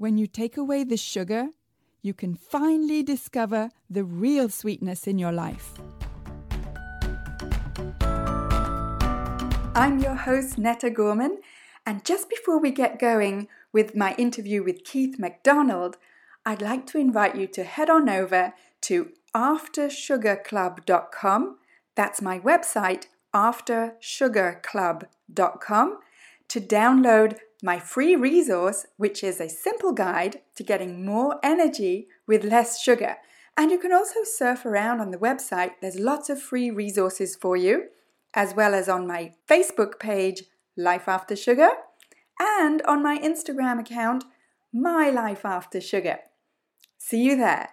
when you take away the sugar, you can finally discover the real sweetness in your life. I'm your host, Netta Gorman, and just before we get going with my interview with Keith McDonald, I'd like to invite you to head on over to aftersugarclub.com. That's my website, aftersugarclub.com, to download my free resource, which is a simple guide to getting more energy with less sugar. And you can also surf around on the website. There's lots of free resources for you, as well as on my Facebook page, Life After Sugar, and on my Instagram account, My Life After Sugar. See you there.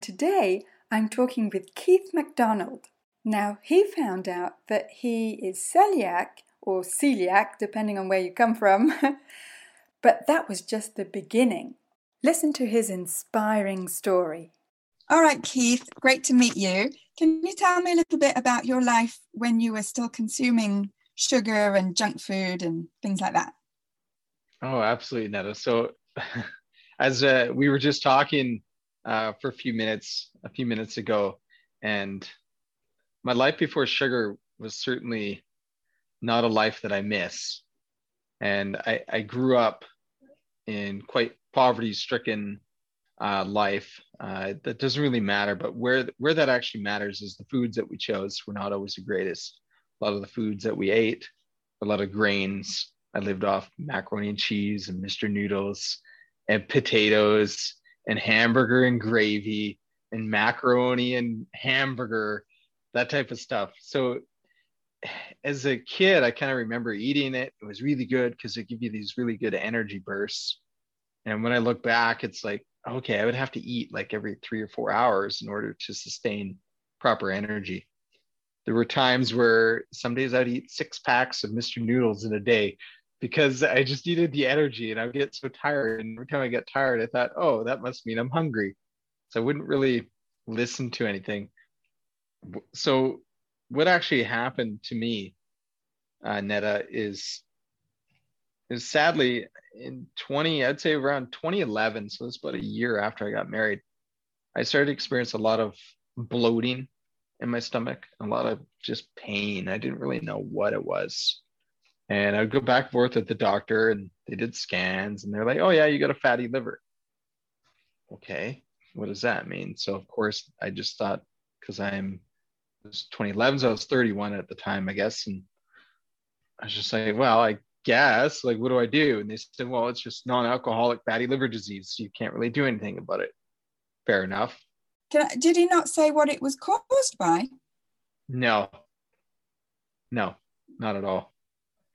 Today, I'm talking with Keith McDonald. Now, he found out that he is celiac or celiac, depending on where you come from. but that was just the beginning. Listen to his inspiring story. All right, Keith, great to meet you. Can you tell me a little bit about your life when you were still consuming sugar and junk food and things like that? Oh, absolutely, Netta. So, as uh, we were just talking uh, for a few minutes, a few minutes ago, and my life before sugar was certainly not a life that I miss. And I, I grew up in quite poverty stricken uh, life. Uh, that doesn't really matter, but where, where that actually matters is the foods that we chose were not always the greatest. A lot of the foods that we ate, a lot of grains. I lived off macaroni and cheese and Mr. Noodles and potatoes and hamburger and gravy and macaroni and hamburger, that type of stuff. So as a kid, I kind of remember eating it. It was really good because it give you these really good energy bursts. And when I look back, it's like, okay, I would have to eat like every three or four hours in order to sustain proper energy. There were times where some days I'd eat six packs of Mr. Noodles in a day because I just needed the energy and I would get so tired. And every time I get tired, I thought, oh, that must mean I'm hungry. So I wouldn't really listen to anything. So what actually happened to me, uh, Netta, is is sadly in 20, I'd say around 2011, so it's about a year after I got married, I started to experience a lot of bloating in my stomach, a lot of just pain. I didn't really know what it was. And I would go back and forth with the doctor, and they did scans, and they're like, "Oh yeah, you got a fatty liver." Okay, what does that mean? So of course, I just thought because I'm was 2011, so I was 31 at the time, I guess. And I was just like, well, I guess, like, what do I do? And they said, well, it's just non alcoholic fatty liver disease. So you can't really do anything about it. Fair enough. I, did he not say what it was caused by? No, no, not at all.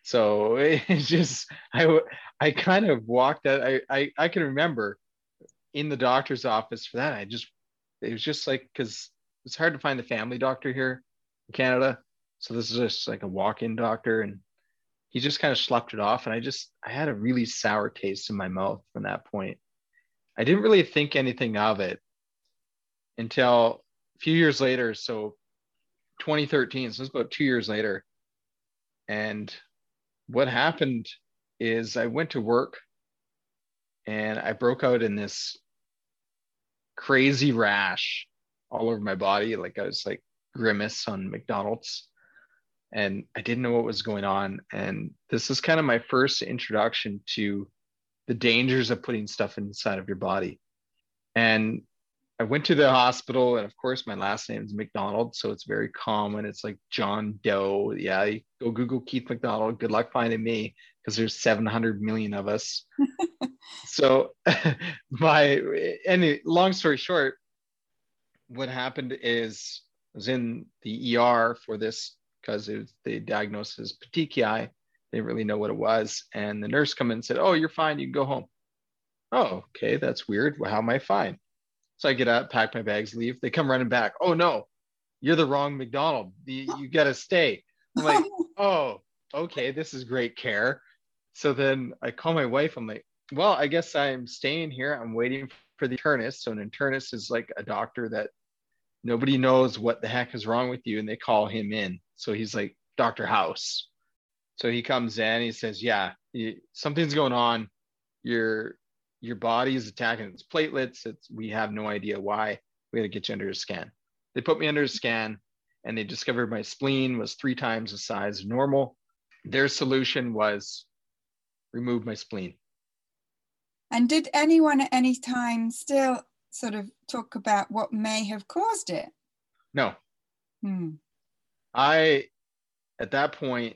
So it's just, I, I kind of walked out. I, I, I can remember in the doctor's office for that. I just, it was just like, cause it's hard to find the family doctor here in Canada. So this is just like a walk-in doctor and he just kind of slept it off. And I just I had a really sour taste in my mouth from that point. I didn't really think anything of it until a few years later. So 2013, so it's about two years later. And what happened is I went to work and I broke out in this crazy rash all over my body. Like I was like grimace on McDonald's and I didn't know what was going on. And this is kind of my first introduction to the dangers of putting stuff inside of your body. And I went to the hospital, and of course, my last name is McDonald, so it's very common. It's like John Doe. Yeah, go Google Keith McDonald. Good luck finding me because there's 700 million of us. so, my any long story short, what happened is I was in the ER for this because they diagnosed as petechiae. They didn't really know what it was. And the nurse come in and said, Oh, you're fine. You can go home. oh, okay, that's weird. Well, how am I fine? So I get up, pack my bags, leave. They come running back. Oh no, you're the wrong McDonald. You, you got to stay. I'm like, oh, okay, this is great care. So then I call my wife. I'm like, well, I guess I'm staying here. I'm waiting for the internist. So an internist is like a doctor that nobody knows what the heck is wrong with you, and they call him in. So he's like Dr. House. So he comes in. He says, yeah, something's going on. Your your body is attacking its platelets. It's we have no idea why. We got to get you under a scan. They put me under a scan and they discovered my spleen was three times the size of normal. Their solution was remove my spleen. And did anyone at any time still sort of talk about what may have caused it? No. Hmm. I, at that point,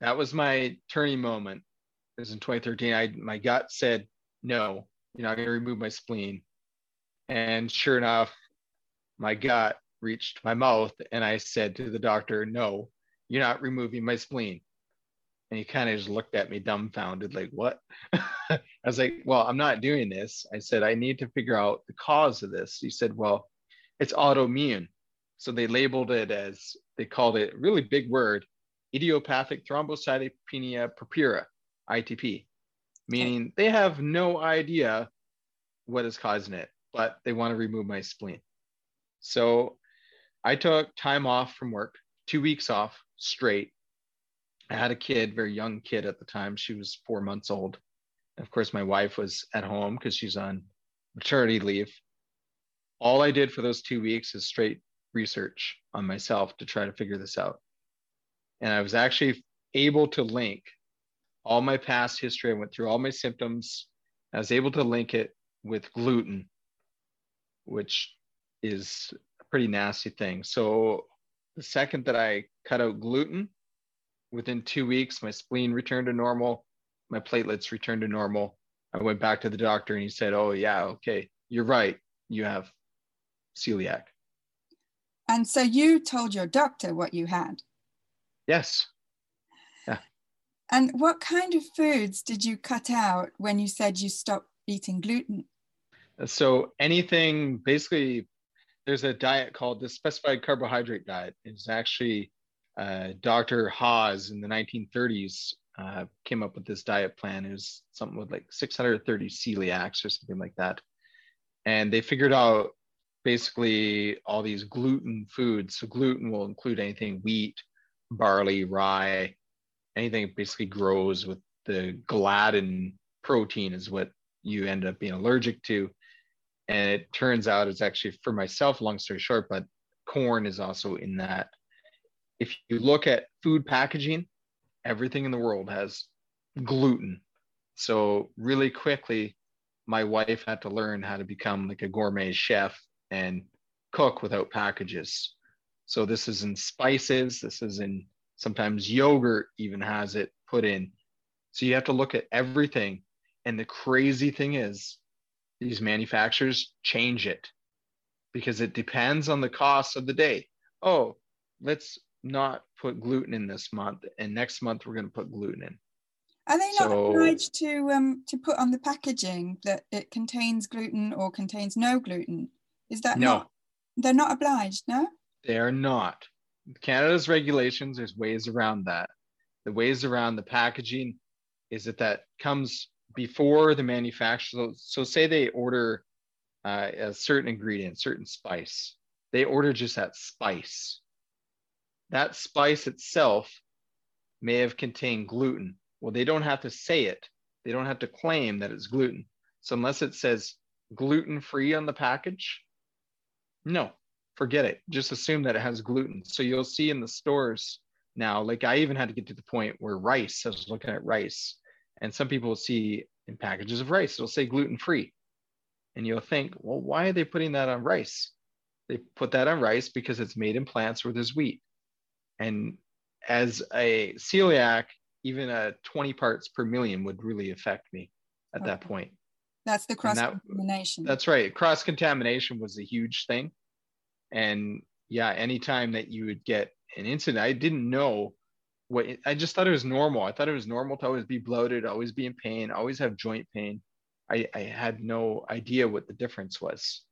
that was my turning moment. It was in 2013. I my gut said, no, you're not going to remove my spleen. And sure enough, my gut reached my mouth and I said to the doctor, No, you're not removing my spleen. And he kind of just looked at me dumbfounded, like, What? I was like, Well, I'm not doing this. I said, I need to figure out the cause of this. He said, Well, it's autoimmune. So they labeled it as, they called it really big word, idiopathic thrombocytopenia purpura, ITP, meaning they have no idea what is causing it, but they want to remove my spleen. So I took time off from work, two weeks off straight. I had a kid, very young kid at the time. She was four months old. of course, my wife was at home because she's on maternity leave. All I did for those two weeks is straight research on myself to try to figure this out. And I was actually able to link all my past history. I went through all my symptoms. I was able to link it with gluten, which is a pretty nasty thing. So the second that I cut out gluten, within two weeks, my spleen returned to normal, my platelets returned to normal. I went back to the doctor and he said, Oh, yeah, okay, you're right. You have celiac. And so you told your doctor what you had? Yes. Yeah. And what kind of foods did you cut out when you said you stopped eating gluten? So anything basically there's a diet called the specified carbohydrate diet. It's actually uh, Dr. Haas in the 1930s uh, came up with this diet plan. It was something with like 630 celiacs or something like that. And they figured out basically all these gluten foods. So gluten will include anything wheat, barley, rye, anything basically grows with the gliadin protein is what you end up being allergic to and it turns out it's actually for myself long story short but corn is also in that if you look at food packaging everything in the world has gluten. So really quickly my wife had to learn how to become like a gourmet chef and cook without packages. So this is in spices this is in sometimes yogurt even has it put in. So you have to look at everything. And the crazy thing is these manufacturers change it because it depends on the cost of the day. Oh, let's not put gluten in this month, and next month we're going to put gluten in. Are they not so, obliged to um, to put on the packaging that it contains gluten or contains no gluten? Is that no? Not, they're not obliged, no. They are not. Canada's regulations. There's ways around that. The ways around the packaging is that that comes before the manufacturer. So, so say they order uh, a certain ingredient, certain spice. They order just that spice. That spice itself may have contained gluten. Well, they don't have to say it. They don't have to claim that it's gluten. So unless it says gluten free on the package, no, forget it. Just assume that it has gluten. So you'll see in the stores now, like I even had to get to the point where rice, I was looking at rice and some people will see in packages of rice, it'll say gluten free. And you'll think, well, why are they putting that on rice? They put that on rice because it's made in plants where there's wheat. And as a celiac, even a 20 parts per million would really affect me at okay. that point. That's the cross contamination. That, that's right. Cross contamination was a huge thing. And yeah, anytime that you would get an incident, I didn't know what I just thought it was normal. I thought it was normal to always be bloated, always be in pain, always have joint pain. I, I had no idea what the difference was.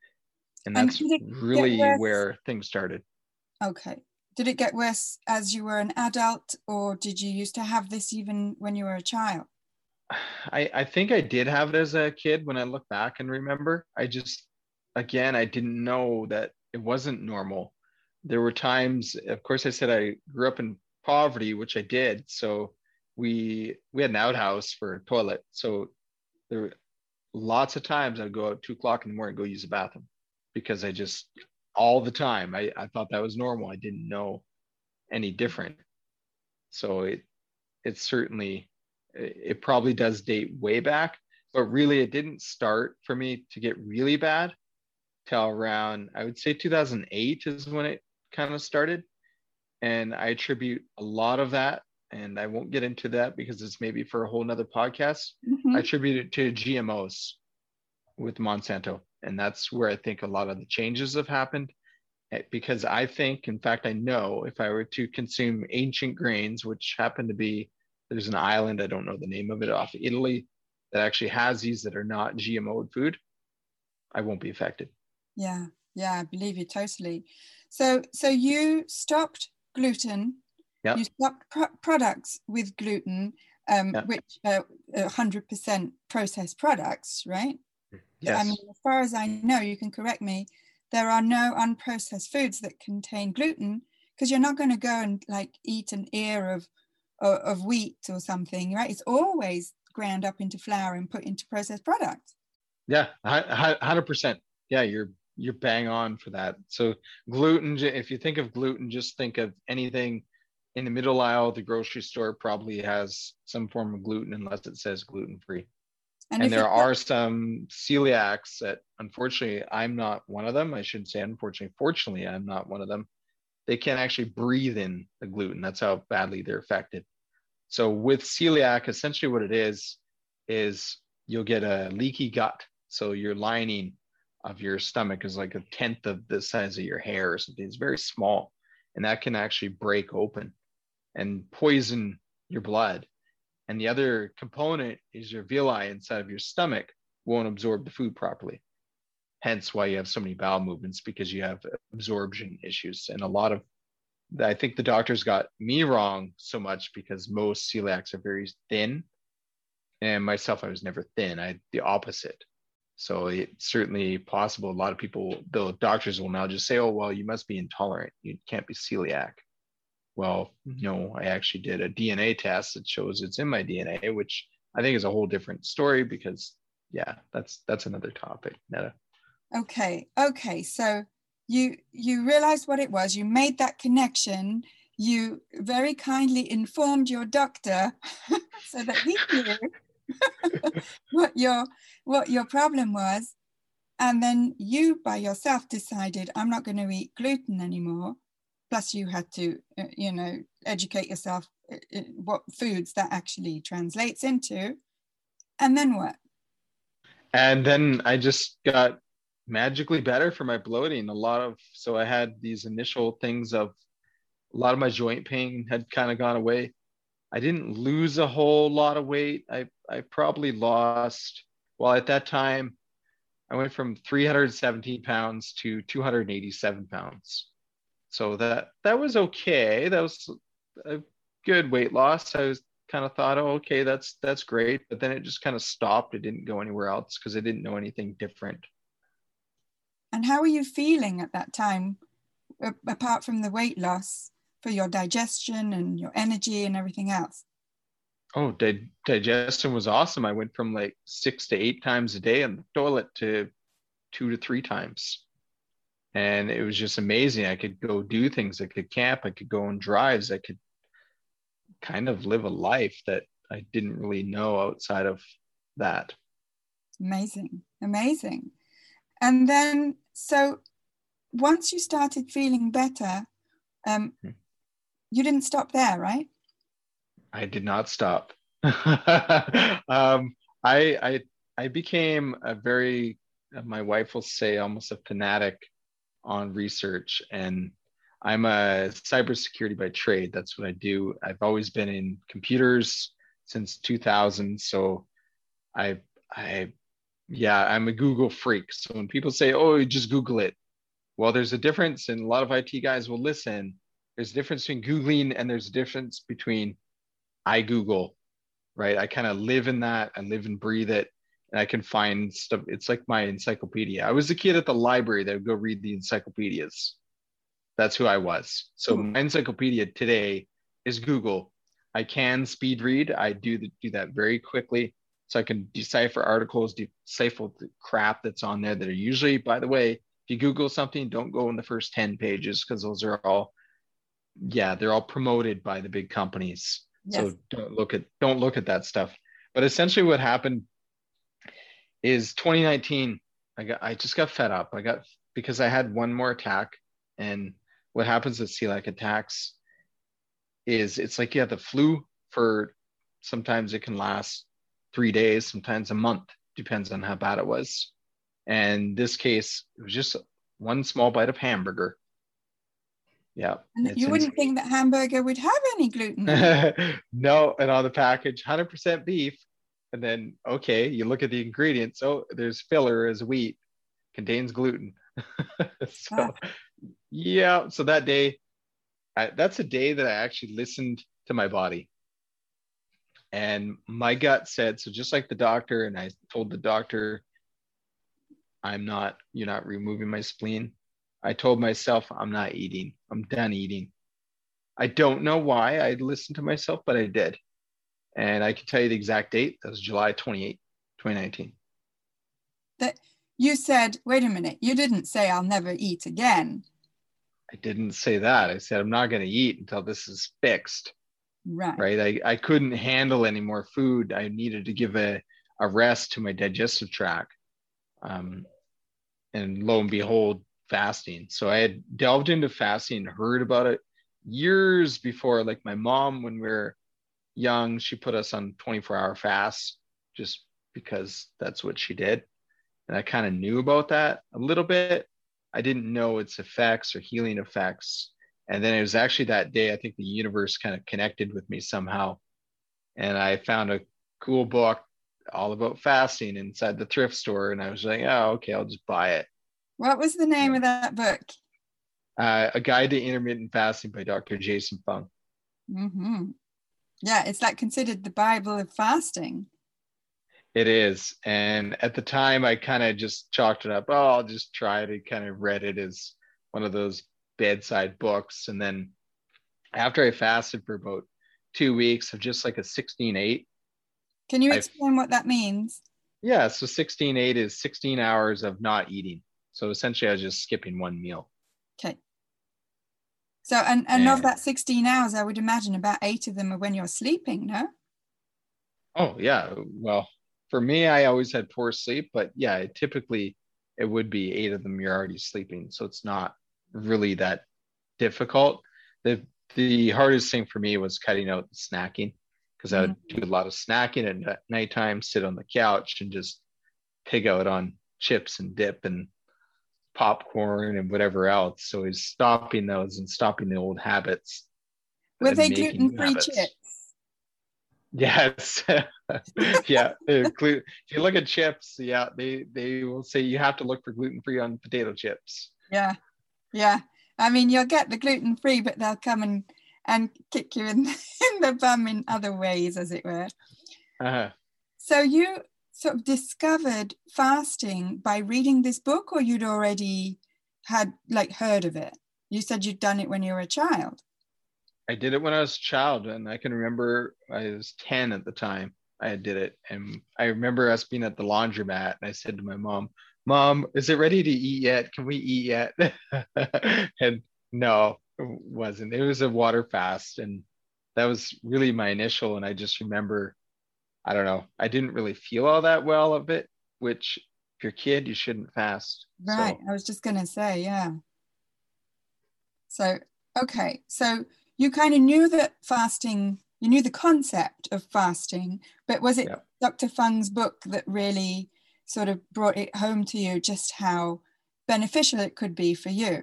And that's really where things started. Okay. Did it get worse as you were an adult, or did you used to have this even when you were a child? I, I think I did have it as a kid when I look back and remember. I just, again, I didn't know that it wasn't normal. There were times, of course, I said I grew up in poverty, which I did. So we we had an outhouse for a toilet. So there were lots of times I'd go out two o'clock in the morning, go use the bathroom because I just all the time I, I thought that was normal. I didn't know any different. So it it certainly it probably does date way back, but really it didn't start for me to get really bad till around I would say 2008 is when it kind of started. And I attribute a lot of that, and I won't get into that because it's maybe for a whole nother podcast. Mm-hmm. I attribute it to GMOs with Monsanto. And that's where I think a lot of the changes have happened. Eh, because I think, in fact, I know if I were to consume ancient grains, which happen to be there's an island, I don't know the name of it, off Italy that actually has these that are not GMO food, I won't be affected. Yeah, yeah, I believe you totally. So, so you stopped gluten. Yeah. You stopped pr- products with gluten, um, yeah. which are uh, 100% processed products, right? Yes. I mean, as far as I know, you can correct me. There are no unprocessed foods that contain gluten because you're not going to go and like eat an ear of of wheat or something, right? It's always ground up into flour and put into processed products. Yeah, hundred percent. Yeah, you're you're bang on for that. So gluten, if you think of gluten, just think of anything in the middle aisle of the grocery store probably has some form of gluten unless it says gluten free. And, and there are some celiacs that unfortunately I'm not one of them. I shouldn't say unfortunately, fortunately, I'm not one of them. They can't actually breathe in the gluten. That's how badly they're affected. So with celiac, essentially what it is, is you'll get a leaky gut. So your lining of your stomach is like a tenth of the size of your hair or something. It's very small. And that can actually break open and poison your blood. And the other component is your villi inside of your stomach won't absorb the food properly. Hence why you have so many bowel movements because you have absorption issues. And a lot of I think the doctors got me wrong so much because most celiacs are very thin. And myself, I was never thin. I the opposite. So it's certainly possible. A lot of people, the doctors will now just say, oh, well, you must be intolerant. You can't be celiac. Well, mm-hmm. no, I actually did a DNA test that shows it's in my DNA, which I think is a whole different story because yeah, that's that's another topic, Netta. Okay. Okay. So you you realized what it was you made that connection you very kindly informed your doctor so that he knew what your what your problem was and then you by yourself decided i'm not going to eat gluten anymore plus you had to uh, you know educate yourself uh, uh, what foods that actually translates into and then what and then i just got magically better for my bloating. A lot of so I had these initial things of a lot of my joint pain had kind of gone away. I didn't lose a whole lot of weight. I I probably lost well at that time I went from 317 pounds to 287 pounds. So that that was okay. That was a good weight loss. I was kind of thought, oh, okay, that's that's great. But then it just kind of stopped. It didn't go anywhere else because I didn't know anything different. And how are you feeling at that time, apart from the weight loss, for your digestion and your energy and everything else? Oh, di- digestion was awesome. I went from like six to eight times a day in the toilet to two to three times. And it was just amazing. I could go do things. I could camp. I could go on drives. I could kind of live a life that I didn't really know outside of that. Amazing. Amazing. And then so once you started feeling better, um, hmm. you didn't stop there, right? I did not stop. um, I, I I became a very my wife will say almost a fanatic on research and I'm a cybersecurity by trade. That's what I do. I've always been in computers since 2000. So I I yeah, I'm a Google freak. So when people say, "Oh, just Google it," well, there's a difference, and a lot of IT guys will listen. There's a difference between googling and there's a difference between I Google, right? I kind of live in that. I live and breathe it, and I can find stuff. It's like my encyclopedia. I was a kid at the library that would go read the encyclopedias. That's who I was. So hmm. my encyclopedia today is Google. I can speed read. I do the, do that very quickly so I can decipher articles, decipher the crap that's on there that are usually, by the way, if you Google something, don't go in the first 10 pages because those are all, yeah, they're all promoted by the big companies. Yes. So don't look at don't look at that stuff. But essentially what happened is 2019, I got I just got fed up. I got because I had one more attack. And what happens with celiac attacks is it's like you have the flu for sometimes it can last three days, sometimes a month, depends on how bad it was. And this case, it was just one small bite of hamburger. Yeah. And you wouldn't think that hamburger would have any gluten. no, and on the package, 100% beef. And then, okay, you look at the ingredients. Oh, there's filler as wheat, contains gluten. so, ah. yeah. So that day, I, that's a day that I actually listened to my body. And my gut said, so just like the doctor, and I told the doctor, I'm not, you're not removing my spleen. I told myself, I'm not eating. I'm done eating. I don't know why I listened to myself, but I did. And I can tell you the exact date. That was July 28, 2019. That you said, wait a minute, you didn't say I'll never eat again. I didn't say that. I said I'm not going to eat until this is fixed. Right. Right. I, I couldn't handle any more food. I needed to give a, a rest to my digestive tract. Um, and lo and behold, fasting. So I had delved into fasting, heard about it years before. Like my mom, when we were young, she put us on 24 hour fasts just because that's what she did. And I kind of knew about that a little bit. I didn't know its effects or healing effects and then it was actually that day i think the universe kind of connected with me somehow and i found a cool book all about fasting inside the thrift store and i was like oh okay i'll just buy it what was the name of that book uh, a guide to intermittent fasting by dr jason fung mm-hmm. Yeah it's like considered the bible of fasting it is and at the time i kind of just chalked it up oh i'll just try to kind of read it as one of those bedside books. And then after I fasted for about two weeks of just like a 16 8. Can you explain I, what that means? Yeah. So 16 8 is 16 hours of not eating. So essentially, I was just skipping one meal. Okay. So, and, and, and of that 16 hours, I would imagine about eight of them are when you're sleeping, no? Oh, yeah. Well, for me, I always had poor sleep, but yeah, typically it would be eight of them you're already sleeping. So it's not really that difficult. The the hardest thing for me was cutting out the snacking because I would mm-hmm. do a lot of snacking at nighttime, sit on the couch and just pig out on chips and dip and popcorn and whatever else. So he's stopping those and stopping the old habits. Were they gluten free chips? Yes. yeah. if you look at chips, yeah, they they will say you have to look for gluten free on potato chips. Yeah. Yeah. I mean, you'll get the gluten free, but they'll come and, and kick you in, in the bum in other ways, as it were. Uh-huh. So you sort of discovered fasting by reading this book, or you'd already had like heard of it? You said you'd done it when you were a child. I did it when I was a child, and I can remember I was 10 at the time. I did it. And I remember us being at the laundromat, and I said to my mom, mom is it ready to eat yet can we eat yet and no it wasn't it was a water fast and that was really my initial and i just remember i don't know i didn't really feel all that well of it which if you're a kid you shouldn't fast right so. i was just going to say yeah so okay so you kind of knew that fasting you knew the concept of fasting but was it dr fung's book that really sort of brought it home to you just how beneficial it could be for you.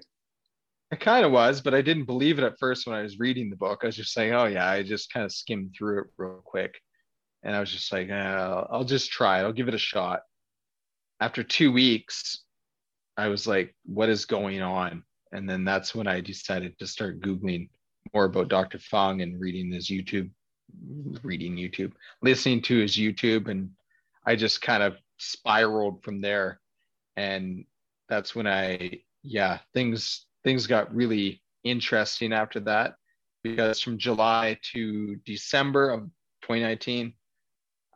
It kind of was, but I didn't believe it at first when I was reading the book. I was just saying, oh, yeah, I just kind of skimmed through it real quick. And I was just like, eh, I'll just try it. I'll give it a shot. after two weeks, I was like, what is going on? And then that's when I decided to start Googling more about Dr. Fung and reading his YouTube, reading YouTube, listening to his YouTube. And I just kind of spiraled from there. And that's when I, yeah, things, things got really interesting after that because from July to December of 2019,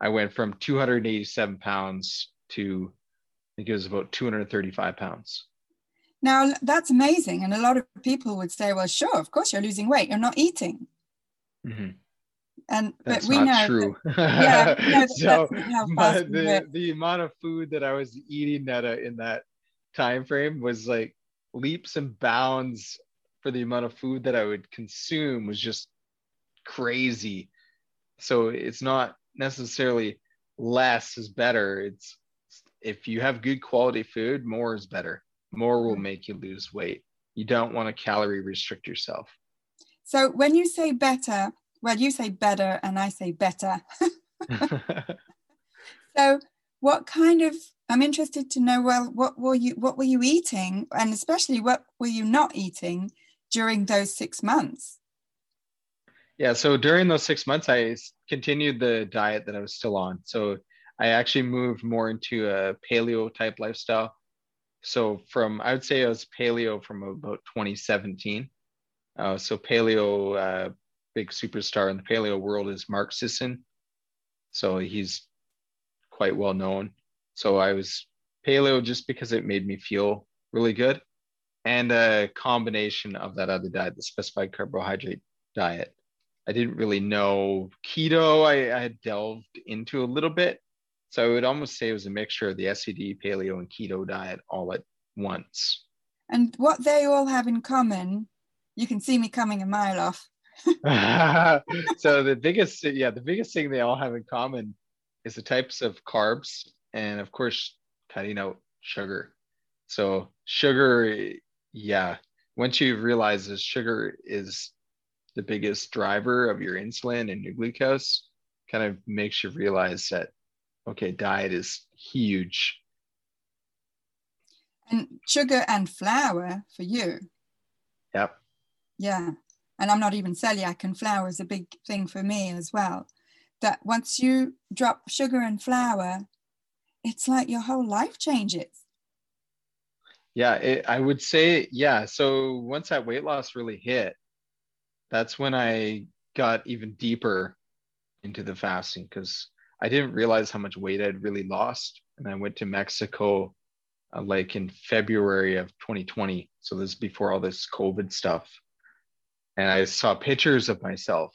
I went from 287 pounds to I think it was about 235 pounds. Now that's amazing, and a lot of people would say, "Well, sure, of course you're losing weight. You're not eating." Mm-hmm. And that's but we know true. That, yeah, so the the amount of food that I was eating that uh, in that time frame was like leaps and bounds for the amount of food that I would consume was just crazy. So it's not necessarily less is better. It's if you have good quality food, more is better. More will mm-hmm. make you lose weight. You don't want to calorie restrict yourself. So when you say better, well, you say better and I say better. so what kind of I'm interested to know well what were you what were you eating and especially what were you not eating during those six months? Yeah, so during those six months, I continued the diet that I was still on. So I actually moved more into a paleo type lifestyle. So from I would say I was paleo from about 2017. Uh, so paleo, uh, big superstar in the paleo world is Mark Sisson. So he's quite well known. So I was paleo just because it made me feel really good and a combination of that other diet, the specified carbohydrate diet. I didn't really know keto. I, I had delved into a little bit. So I would almost say it was a mixture of the SCD, paleo, and keto diet all at once. And what they all have in common, you can see me coming a mile off. so the biggest, yeah, the biggest thing they all have in common is the types of carbs, and of course, cutting out sugar. So sugar yeah once you realize that sugar is the biggest driver of your insulin and your glucose kind of makes you realize that okay diet is huge. And sugar and flour for you. Yep. Yeah. And i'm not even celiac and flour is a big thing for me as well. That once you drop sugar and flour it's like your whole life changes. Yeah, it, I would say, yeah. So once that weight loss really hit, that's when I got even deeper into the fasting because I didn't realize how much weight I'd really lost. And I went to Mexico uh, like in February of 2020. So this is before all this COVID stuff. And I saw pictures of myself.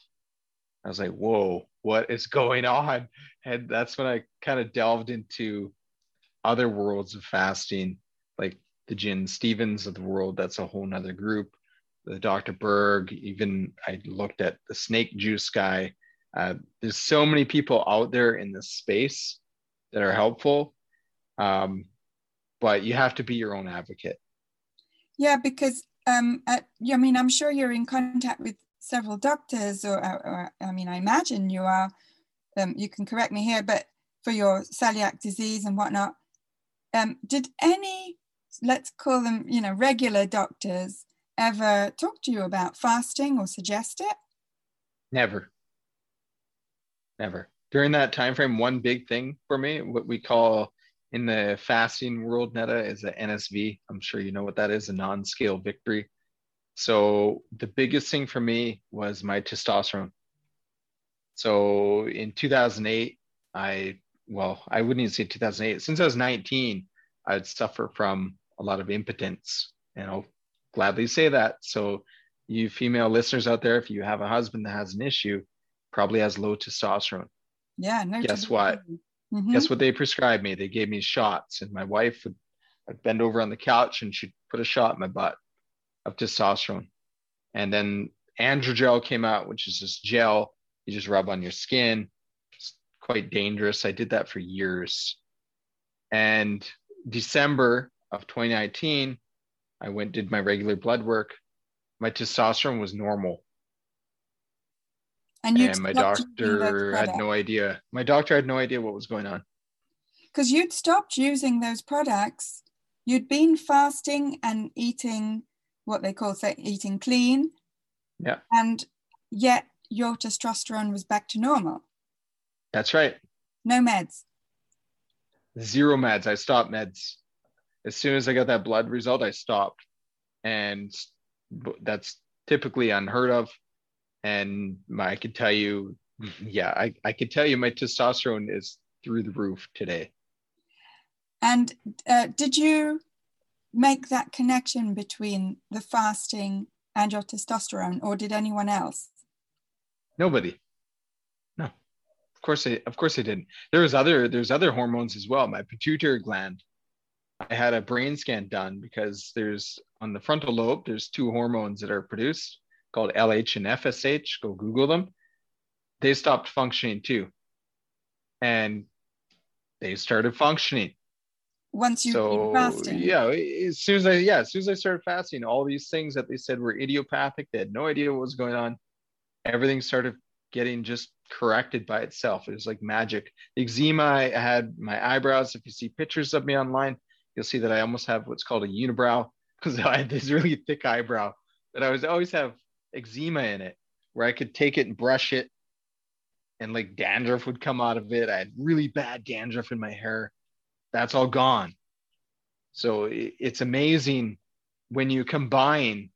I was like, whoa, what is going on? And that's when I kind of delved into other worlds of fasting, like the Gin Stephens of the world. That's a whole nother group. The Dr. Berg, even I looked at the snake juice guy. Uh, there's so many people out there in this space that are helpful. Um, but you have to be your own advocate. Yeah, because um, at, I mean, I'm sure you're in contact with several doctors, or, or, I mean, I imagine you are. Um, you can correct me here, but for your celiac disease and whatnot, um, did any let's call them, you know, regular doctors ever talk to you about fasting or suggest it? Never. Never. During that time frame, one big thing for me, what we call in the fasting world, Netta, is a NSV. I'm sure you know what that is, a non-scale victory. So the biggest thing for me was my testosterone. So in 2008, I well, I wouldn't even say 2008. Since I was 19, I'd suffer from a lot of impotence. And I'll gladly say that. So, you female listeners out there, if you have a husband that has an issue, probably has low testosterone. Yeah. No, Guess what? Mm-hmm. Guess what they prescribed me? They gave me shots, and my wife would I'd bend over on the couch and she'd put a shot in my butt of testosterone. And then Androgel came out, which is this gel you just rub on your skin. It's quite dangerous. I did that for years. And December of 2019, I went did my regular blood work. My testosterone was normal. And, and my doctor had no idea. My doctor had no idea what was going on. because you'd stopped using those products. You'd been fasting and eating what they call say, eating clean. Yeah. And yet your testosterone was back to normal. That's right. No meds. Zero meds. I stopped meds. As soon as I got that blood result, I stopped. And that's typically unheard of. And my, I can tell you, yeah, I, I can tell you my testosterone is through the roof today. And uh, did you make that connection between the fasting and your testosterone, or did anyone else? Nobody. No, of course I, of course I didn't. There was other, there's other hormones as well. My pituitary gland. I had a brain scan done because there's on the frontal lobe, there's two hormones that are produced called LH and FSH. Go Google them. They stopped functioning too. And they started functioning. Once you so, fasting. Yeah, as soon as I yeah, as soon as I started fasting, all these things that they said were idiopathic, they had no idea what was going on. Everything started getting just corrected by itself. It was like magic. The eczema, I had my eyebrows. If you see pictures of me online, you'll see that I almost have what's called a unibrow because I had this really thick eyebrow. But I was always have eczema in it where I could take it and brush it and like dandruff would come out of it. I had really bad dandruff in my hair. That's all gone. So it's amazing when you combine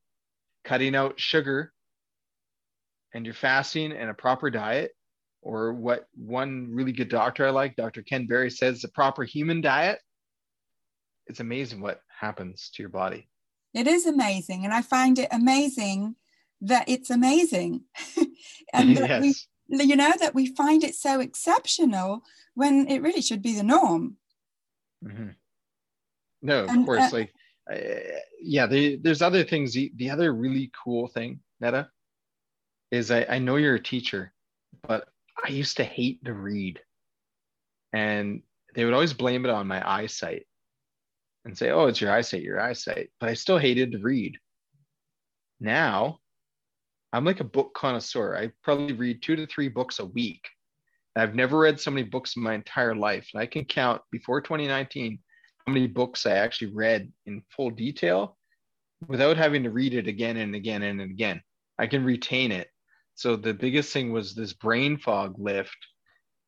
cutting out sugar and you're fasting and a proper diet, or what one really good doctor I like, Dr. Ken Berry, says the proper human diet. It's amazing what happens to your body. It is amazing. And I find it amazing that it's amazing. and that yes. we, you know, that we find it so exceptional when it really should be the norm. Mm-hmm. No, of and, course. Uh, like, uh, yeah, the, there's other things. The, the other really cool thing, Netta, is I, I know you're a teacher, but I used to hate to read. And they would always blame it on my eyesight and say, oh, it's your eyesight, your eyesight. But I still hated to read. Now I'm like a book connoisseur. I probably read two to three books a week. I've never read so many books in my entire life. And I can count before 2019 how many books I actually read in full detail without having to read it again and again and again. I can retain it. So the biggest thing was this brain fog lift.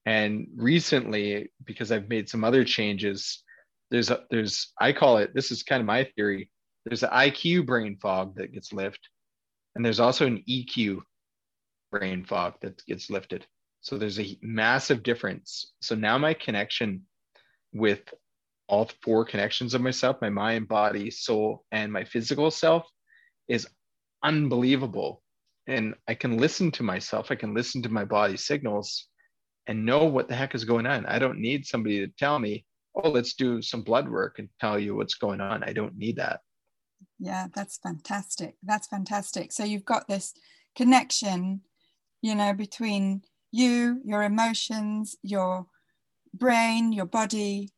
And recently, because I've made some other changes, there's a, there's I call it this is kind of my theory. There's an IQ brain fog that gets lifted, and there's also an EQ brain fog that gets lifted. So there's a massive difference. So now my connection with all four connections of myself, my mind, body, soul, and my physical self is unbelievable. And I can listen to myself, I can listen to my body signals and know what the heck is going on. I don't need somebody to tell me, oh, let's do some blood work and tell you what's going on. I don't need that. Yeah, that's fantastic. That's fantastic. So you've got this connection, you know, between you, your emotions, your brain, your body.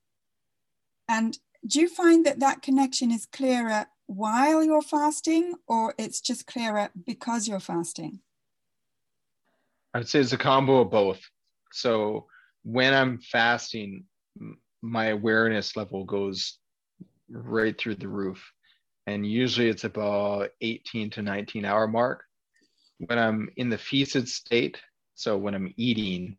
And do you find that that connection is clearer while you're fasting or it's just clearer because you're fasting? I would say it's a combo of both. So when I'm fasting, my awareness level goes right through the roof. And usually it's about 18 to 19 hour mark. When I'm in the feasted state, so when I'm eating,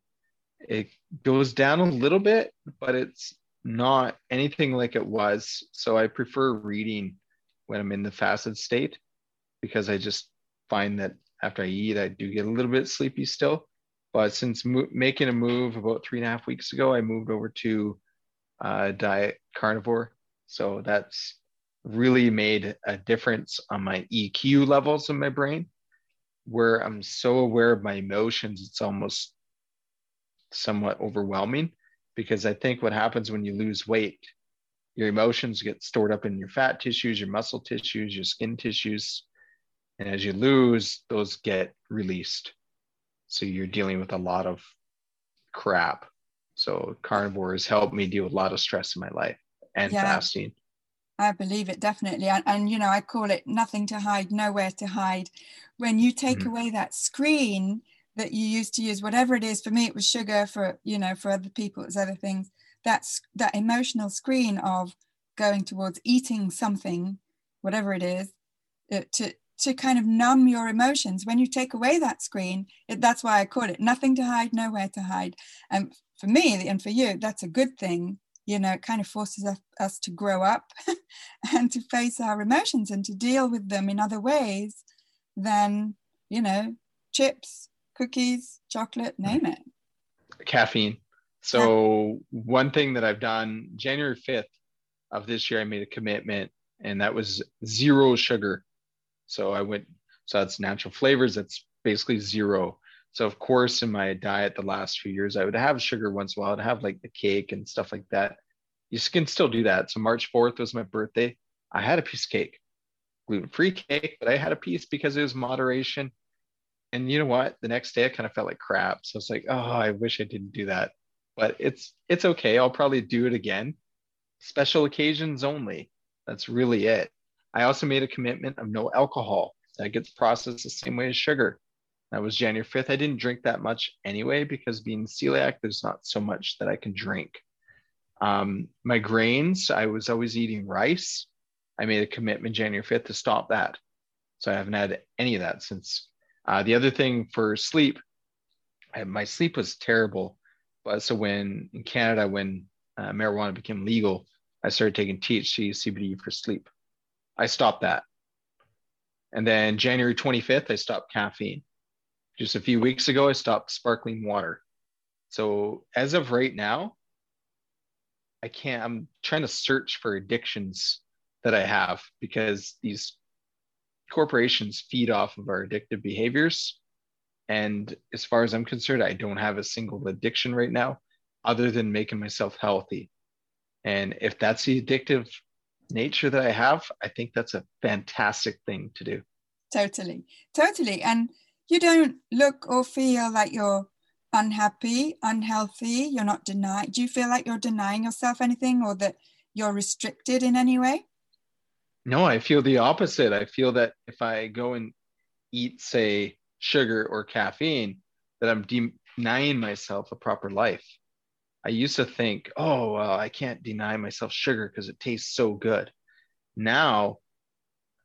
it goes down a little bit, but it's not anything like it was. So I prefer reading when I'm in the fasted state because I just find that after I eat, I do get a little bit sleepy still. But since mo- making a move about three and a half weeks ago, I moved over to uh, diet carnivore. So that's really made a difference on my EQ levels in my brain, where I'm so aware of my emotions, it's almost somewhat overwhelming. Because I think what happens when you lose weight, your emotions get stored up in your fat tissues, your muscle tissues, your skin tissues. And as you lose, those get released. So you're dealing with a lot of crap so carnivore has helped me deal with a lot of stress in my life and yeah, fasting. I believe it definitely. And, and, you know, I call it nothing to hide, nowhere to hide. When you take mm-hmm. away that screen that you used to use, whatever it is, for me, it was sugar, for, you know, for other people, it's other things. that's that emotional screen of going towards eating something, whatever it is, to to kind of numb your emotions. When you take away that screen, it, that's why I call it nothing to hide, nowhere to hide. And for me and for you, that's a good thing. You know, it kind of forces us, us to grow up and to face our emotions and to deal with them in other ways than, you know, chips, cookies, chocolate, name it. Caffeine. So one thing that I've done January 5th of this year, I made a commitment and that was zero sugar. So I went, so that's natural flavors. That's basically zero. So of course, in my diet the last few years, I would have sugar once in a while. I'd have like the cake and stuff like that. You can still do that. So March 4th was my birthday. I had a piece of cake, gluten-free cake, but I had a piece because it was moderation. And you know what? The next day I kind of felt like crap. So it's like, oh, I wish I didn't do that. But it's it's okay. I'll probably do it again. Special occasions only. That's really it. I also made a commitment of no alcohol. That gets processed the same way as sugar. That was January 5th. I didn't drink that much anyway because being celiac, there's not so much that I can drink. Um, my grains, I was always eating rice. I made a commitment January 5th to stop that. So I haven't had any of that since. Uh, the other thing for sleep, I, my sleep was terrible. But so when in Canada, when uh, marijuana became legal, I started taking THC, CBD for sleep. I stopped that. And then January 25th, I stopped caffeine. Just a few weeks ago, I stopped sparkling water. So as of right now, I can't, I'm trying to search for addictions that I have because these corporations feed off of our addictive behaviors. And as far as I'm concerned, I don't have a single addiction right now other than making myself healthy. And if that's the addictive nature that I have, I think that's a fantastic thing to do. Totally. Totally. And you don't look or feel like you're unhappy, unhealthy, you're not denied. Do you feel like you're denying yourself anything or that you're restricted in any way? No, I feel the opposite. I feel that if I go and eat, say, sugar or caffeine, that I'm denying myself a proper life. I used to think, oh, well, I can't deny myself sugar because it tastes so good. Now,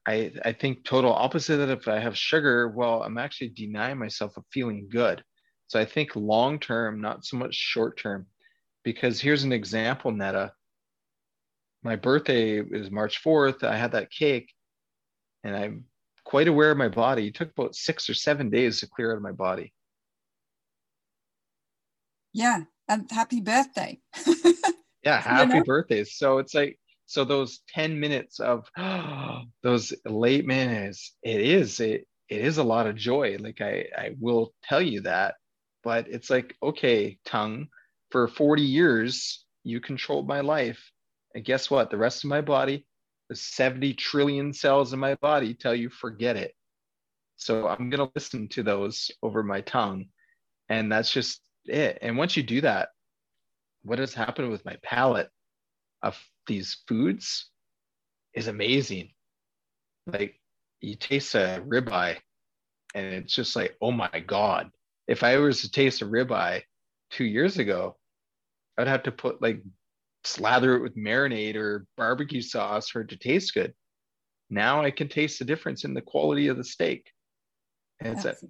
I, I think total opposite that if I have sugar, well, I'm actually denying myself of feeling good. So I think long term, not so much short term, because here's an example, Netta my birthday is March 4th. I had that cake and I'm quite aware of my body. It took about six or seven days to clear out of my body. Yeah. And happy birthday. yeah. Happy you know? birthday. So it's like, so those 10 minutes of oh, those late minutes, it is, it, it is a lot of joy. Like I, I will tell you that, but it's like, okay, tongue, for 40 years, you controlled my life and guess what? The rest of my body, the 70 trillion cells in my body tell you forget it. So I'm going to listen to those over my tongue. And that's just it. And once you do that, what has happened with my palate of these foods is amazing. Like you taste a ribeye and it's just like, oh my God. If I was to taste a ribeye two years ago, I'd have to put like slather it with marinade or barbecue sauce for it to taste good. Now I can taste the difference in the quality of the steak. And it's,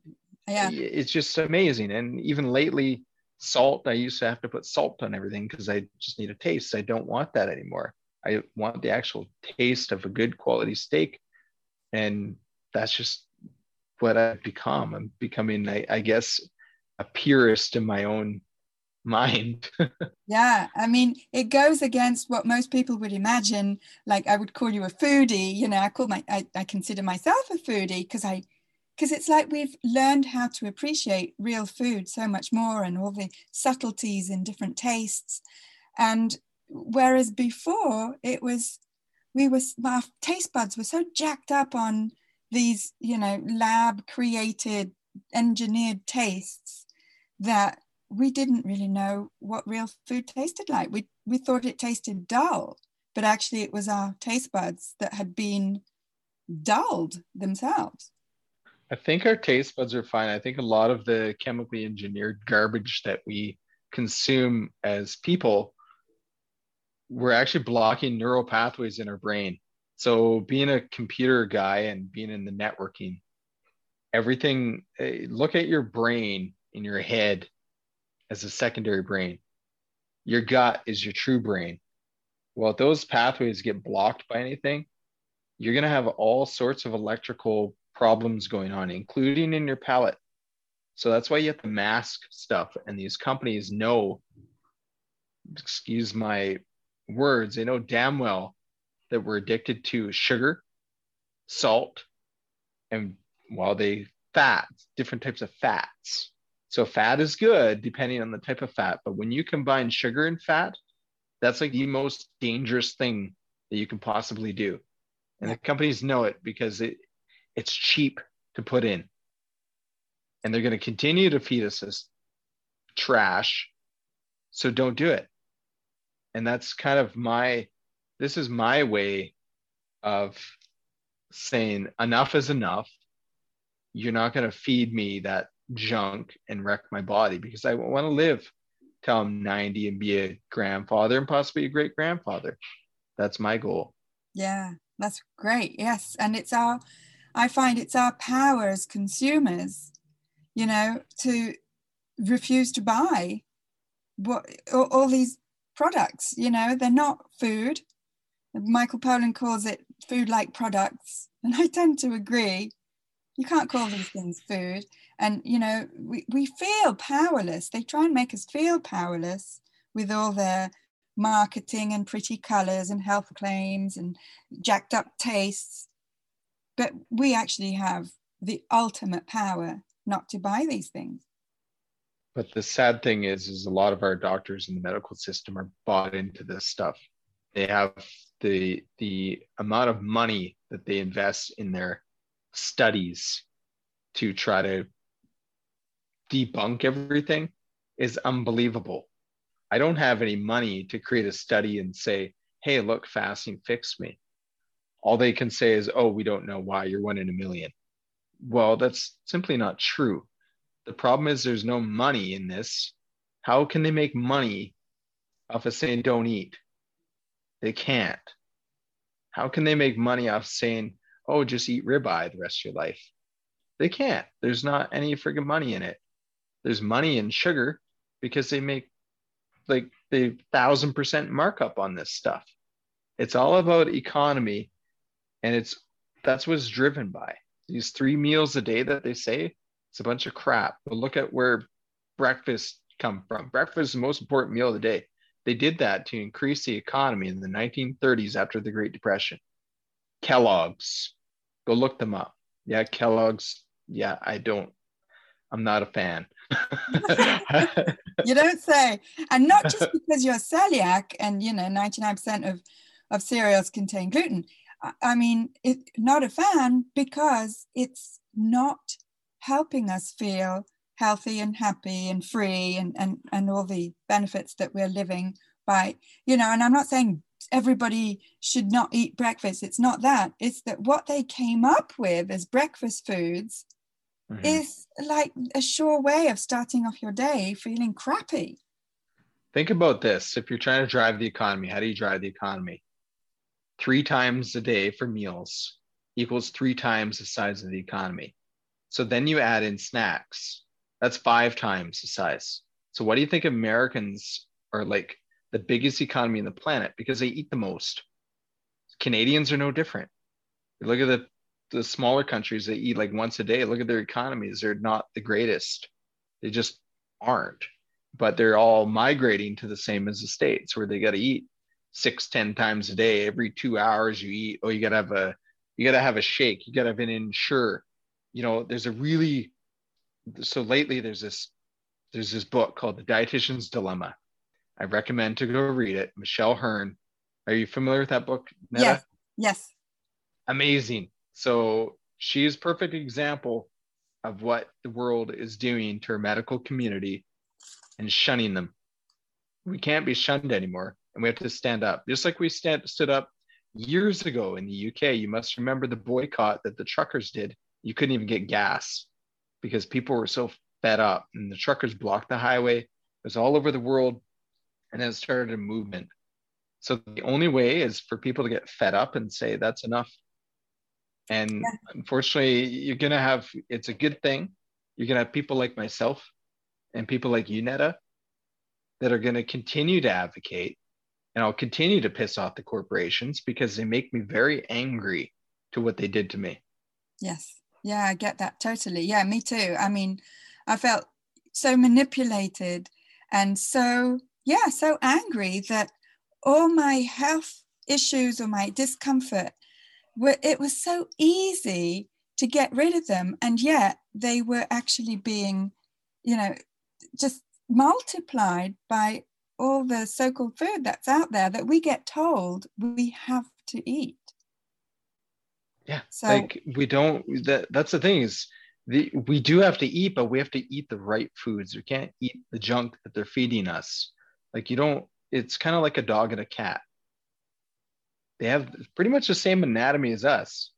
yeah. it's just amazing. And even lately, salt, I used to have to put salt on everything because I just need a taste. I don't want that anymore. I want the actual taste of a good quality steak. And that's just what I've become. I'm becoming, I, I guess, a purist in my own mind. yeah, I mean, it goes against what most people would imagine. Like I would call you a foodie, you know, I call my I, I consider myself a foodie because I because it's like we've learned how to appreciate real food so much more and all the subtleties in different tastes. And whereas before it was we were our taste buds were so jacked up on these, you know, lab created, engineered tastes that we didn't really know what real food tasted like. We, we thought it tasted dull, but actually it was our taste buds that had been dulled themselves. I think our taste buds are fine. I think a lot of the chemically engineered garbage that we consume as people we're actually blocking neural pathways in our brain. So being a computer guy and being in the networking, everything eh, look at your brain in your head as a secondary brain. Your gut is your true brain. Well, if those pathways get blocked by anything, you're going to have all sorts of electrical problems going on, including in your palate. So that's why you have to mask stuff. And these companies know, excuse my words, they know damn well that we're addicted to sugar, salt, and while they fats, different types of fats. So fat is good depending on the type of fat, but when you combine sugar and fat, that's like the most dangerous thing that you can possibly do. And the companies know it because it it's cheap to put in. And they're going to continue to feed us this trash. So don't do it. And that's kind of my this is my way of saying enough is enough. You're not going to feed me that junk and wreck my body because I want to live till I'm 90 and be a grandfather and possibly a great grandfather. That's my goal. Yeah, that's great. Yes. And it's our, I find it's our power as consumers, you know, to refuse to buy what all, all these products, you know, they're not food. Michael Pollan calls it food like products. And I tend to agree. You can't call these things food and you know we, we feel powerless they try and make us feel powerless with all their marketing and pretty colors and health claims and jacked up tastes but we actually have the ultimate power not to buy these things but the sad thing is is a lot of our doctors in the medical system are bought into this stuff they have the the amount of money that they invest in their studies to try to debunk everything is unbelievable. I don't have any money to create a study and say, hey, look, fasting fixed me. All they can say is, oh, we don't know why you're one in a million. Well, that's simply not true. The problem is there's no money in this. How can they make money off of saying don't eat? They can't. How can they make money off saying, oh, just eat ribeye the rest of your life? They can't. There's not any friggin' money in it there's money in sugar because they make like the thousand percent markup on this stuff. It's all about economy, and it's that's what's driven by these three meals a day that they say. It's a bunch of crap. But look at where breakfast come from. Breakfast is the most important meal of the day. They did that to increase the economy in the 1930s after the Great Depression. Kellogg's, go look them up. Yeah, Kellogg's. Yeah, I don't. I'm not a fan. you don't say. And not just because you're celiac and, you know, 99% of, of cereals contain gluten. I mean, it, not a fan because it's not helping us feel healthy and happy and free and, and, and all the benefits that we're living by, you know, and I'm not saying everybody should not eat breakfast. It's not that. It's that what they came up with as breakfast foods mm-hmm. is like a sure way of starting off your day feeling crappy. Think about this. If you're trying to drive the economy, how do you drive the economy? Three times a day for meals equals three times the size of the economy. So then you add in snacks. That's five times the size. So what do you think Americans are like the biggest economy in the planet because they eat the most? Canadians are no different. Look at the the smaller countries that eat like once a day look at their economies they're not the greatest they just aren't but they're all migrating to the same as the states where they got to eat six ten times a day. Every two hours you eat oh you got to have a you got to have a shake. You got to have an Ensure you know there's a really so lately there's this there's this book called the dietitian's dilemma. I recommend to go read it. Michelle Hurn. Are you familiar with that book Netta? yes. Yes. Amazing. So she is perfect example of what the world is doing to our medical community and shunning them. We can't be shunned anymore, and we have to stand up, just like we stand, stood up years ago in the UK. You must remember the boycott that the truckers did. You couldn't even get gas because people were so fed up, and the truckers blocked the highway. It was all over the world, and then it started a movement. So the only way is for people to get fed up and say that's enough. And yeah. unfortunately, you're gonna have it's a good thing. You're gonna have people like myself and people like you, Netta, that are gonna continue to advocate and I'll continue to piss off the corporations because they make me very angry to what they did to me. Yes. Yeah, I get that totally. Yeah, me too. I mean, I felt so manipulated and so, yeah, so angry that all my health issues or my discomfort were, it was so easy to get rid of them. And yet they were actually being, you know, just multiplied by all the so-called food that's out there that we get told we have to eat. Yeah, so, like we don't. That that's the thing is, the we do have to eat, but we have to eat the right foods. We can't eat the junk that they're feeding us. Like you don't. It's kind of like a dog and a cat. They have pretty much the same anatomy as us.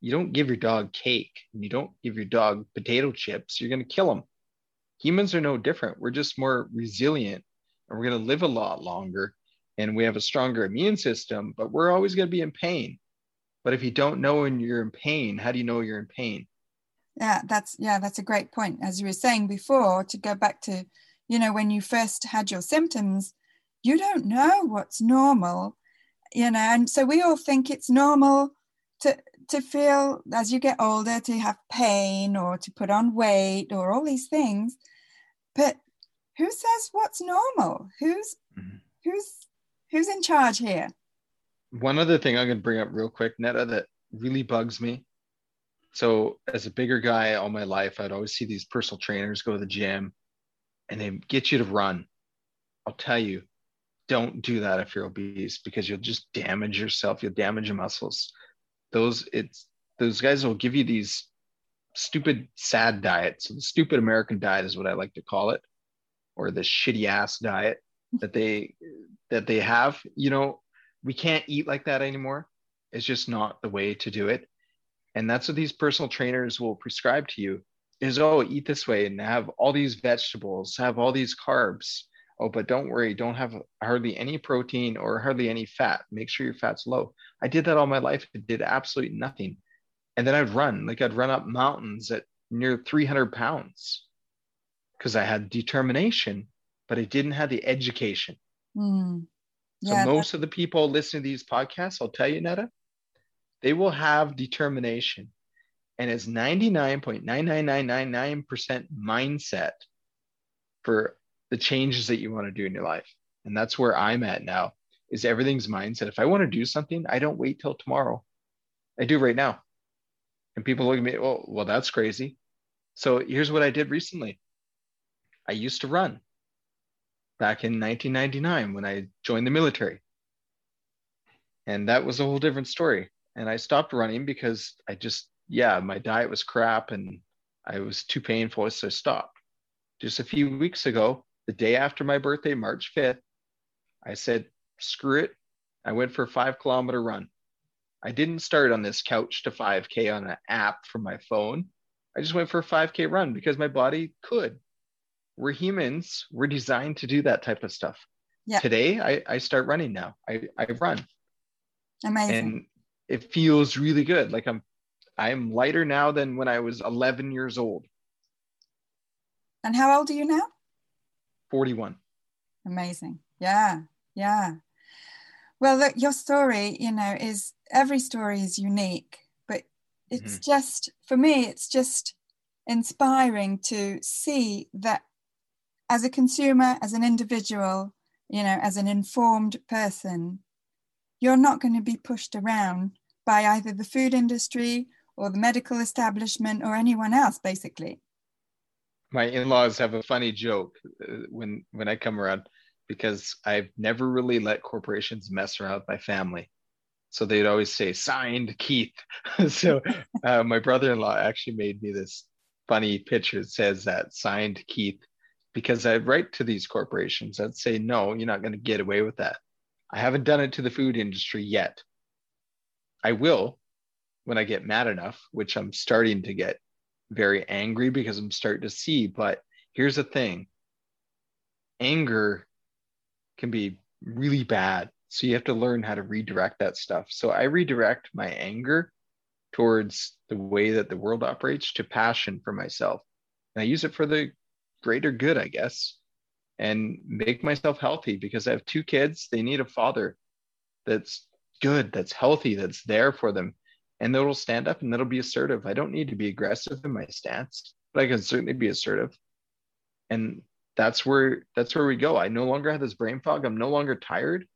You don't give your dog cake, and you don't give your dog potato chips. You're gonna kill them. Humans are no different. We're just more resilient and we're going to live a lot longer and we have a stronger immune system, but we're always going to be in pain. But if you don't know when you're in pain, how do you know you're in pain? Yeah, that's yeah, that's a great point. As you were saying before, to go back to, you know, when you first had your symptoms, you don't know what's normal, you know, and so we all think it's normal to to feel as you get older to have pain or to put on weight or all these things. But who says what's normal? Who's mm-hmm. who's who's in charge here? One other thing I'm going to bring up real quick, Netta, that really bugs me. So, as a bigger guy all my life, I'd always see these personal trainers go to the gym and they get you to run. I'll tell you, don't do that if you're obese because you'll just damage yourself. You'll damage your muscles. Those it's those guys will give you these stupid sad diets. So the stupid American diet is what I like to call it or the shitty ass diet that they that they have you know we can't eat like that anymore. It's just not the way to do it. And that's what these personal trainers will prescribe to you is oh eat this way and have all these vegetables have all these carbs. Oh but don't worry don't have hardly any protein or hardly any fat. Make sure your fat's low. I did that all my life it did absolutely nothing. And then i'd run like i'd run up mountains at near 300 pounds because I had determination, but I didn't have the education. Mm. Yeah, so most of the people listening to these podcasts, I'll tell you, Netta, they will have determination. And it's 99.99999% mindset for the changes that you want to do in your life. And that's where I'm at now is everything's mindset. If I want to do something, I don't wait till tomorrow. I do right now. And people look at me, oh, well, that's crazy. So here's what I did recently. I used to run back in 1999 when I joined the military. And that was a whole different story. And I stopped running because I just, yeah, my diet was crap and I was too painful. So I stopped. Just a few weeks ago, the day after my birthday, March 5th, I said, screw it. I went for a five kilometer run. I didn't start on this couch to 5K on an app from my phone. I just went for a 5K run because my body could we're humans. We're designed to do that type of stuff. Yeah. Today, I, I start running now. I, I run. Amazing. And it feels really good. Like I'm I'm lighter now than when I was 11 years old. And how old are you now? 41. Amazing. Yeah. Yeah. Well, look, your story, you know, is every story is unique, but it's mm-hmm. just, for me, it's just inspiring to see that as a consumer, as an individual, you know, as an informed person, you're not going to be pushed around by either the food industry or the medical establishment or anyone else, basically. My in-laws have a funny joke uh, when when I come around because I've never really let corporations mess around with my family. So they'd always say, signed Keith. so uh, my brother-in-law actually made me this funny picture that says that signed Keith because I write to these corporations that say, no, you're not going to get away with that. I haven't done it to the food industry yet. I will when I get mad enough, which I'm starting to get very angry because I'm starting to see. But here's the thing anger can be really bad So you have to learn how to redirect that stuff. So I redirect my anger towards the way that the world operates to passion for myself. And I use it for the greater good, I guess, and make myself healthy because I have two kids. They need a father that's good, that's healthy, that's there for them. And that'll stand up and that'll be assertive. I don't need to be aggressive in my stance, but I can certainly be assertive. And that's where that's where we go. I no longer have this brain fog. I'm no longer tired.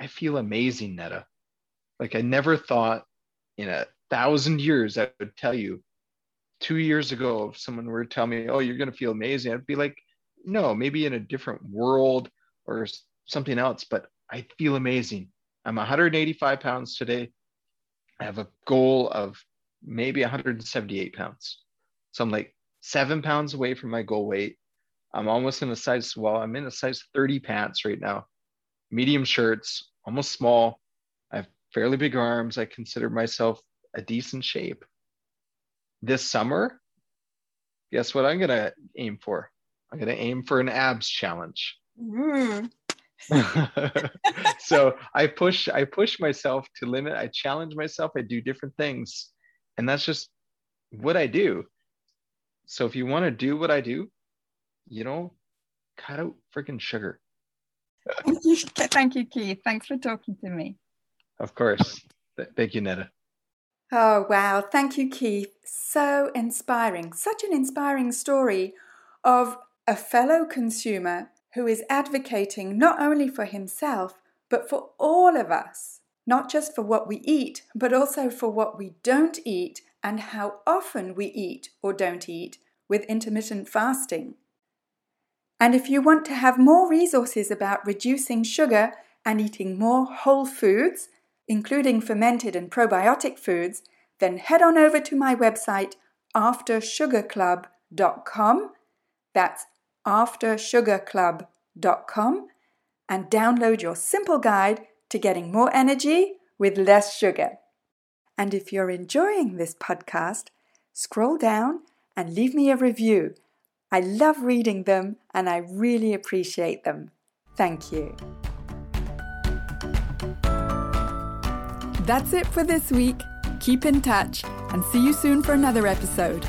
I feel amazing, Netta. Like I never thought in a thousand years I would tell you two years ago if someone were to tell me, oh, you're gonna feel amazing, I'd be like, no, maybe in a different world or something else, but I feel amazing. I'm 185 pounds today. I have a goal of maybe 178 pounds. So I'm like seven pounds away from my goal weight. I'm almost in a size, well, I'm in a size 30 pants right now, medium shirts, almost small. I have fairly big arms. I consider myself a decent shape. This summer, guess what I'm going to aim for? I'm going to aim for an abs challenge. Mm. so I push I push myself to limit. I challenge myself. I do different things. And that's just what I do. So if you want to do what I do, you know, cut out freaking sugar. Thank you, thank you, Keith. Thanks for talking to me. Of course. Thank you, Netta. Oh, wow. Thank you, Keith. So inspiring. Such an inspiring story of a fellow consumer who is advocating not only for himself, but for all of us, not just for what we eat, but also for what we don't eat and how often we eat or don't eat with intermittent fasting. And if you want to have more resources about reducing sugar and eating more whole foods, including fermented and probiotic foods, then head on over to my website aftersugarclub.com. That's aftersugarclub.com and download your simple guide to getting more energy with less sugar. And if you're enjoying this podcast, scroll down and leave me a review. I love reading them and I really appreciate them. Thank you. That's it for this week. Keep in touch and see you soon for another episode.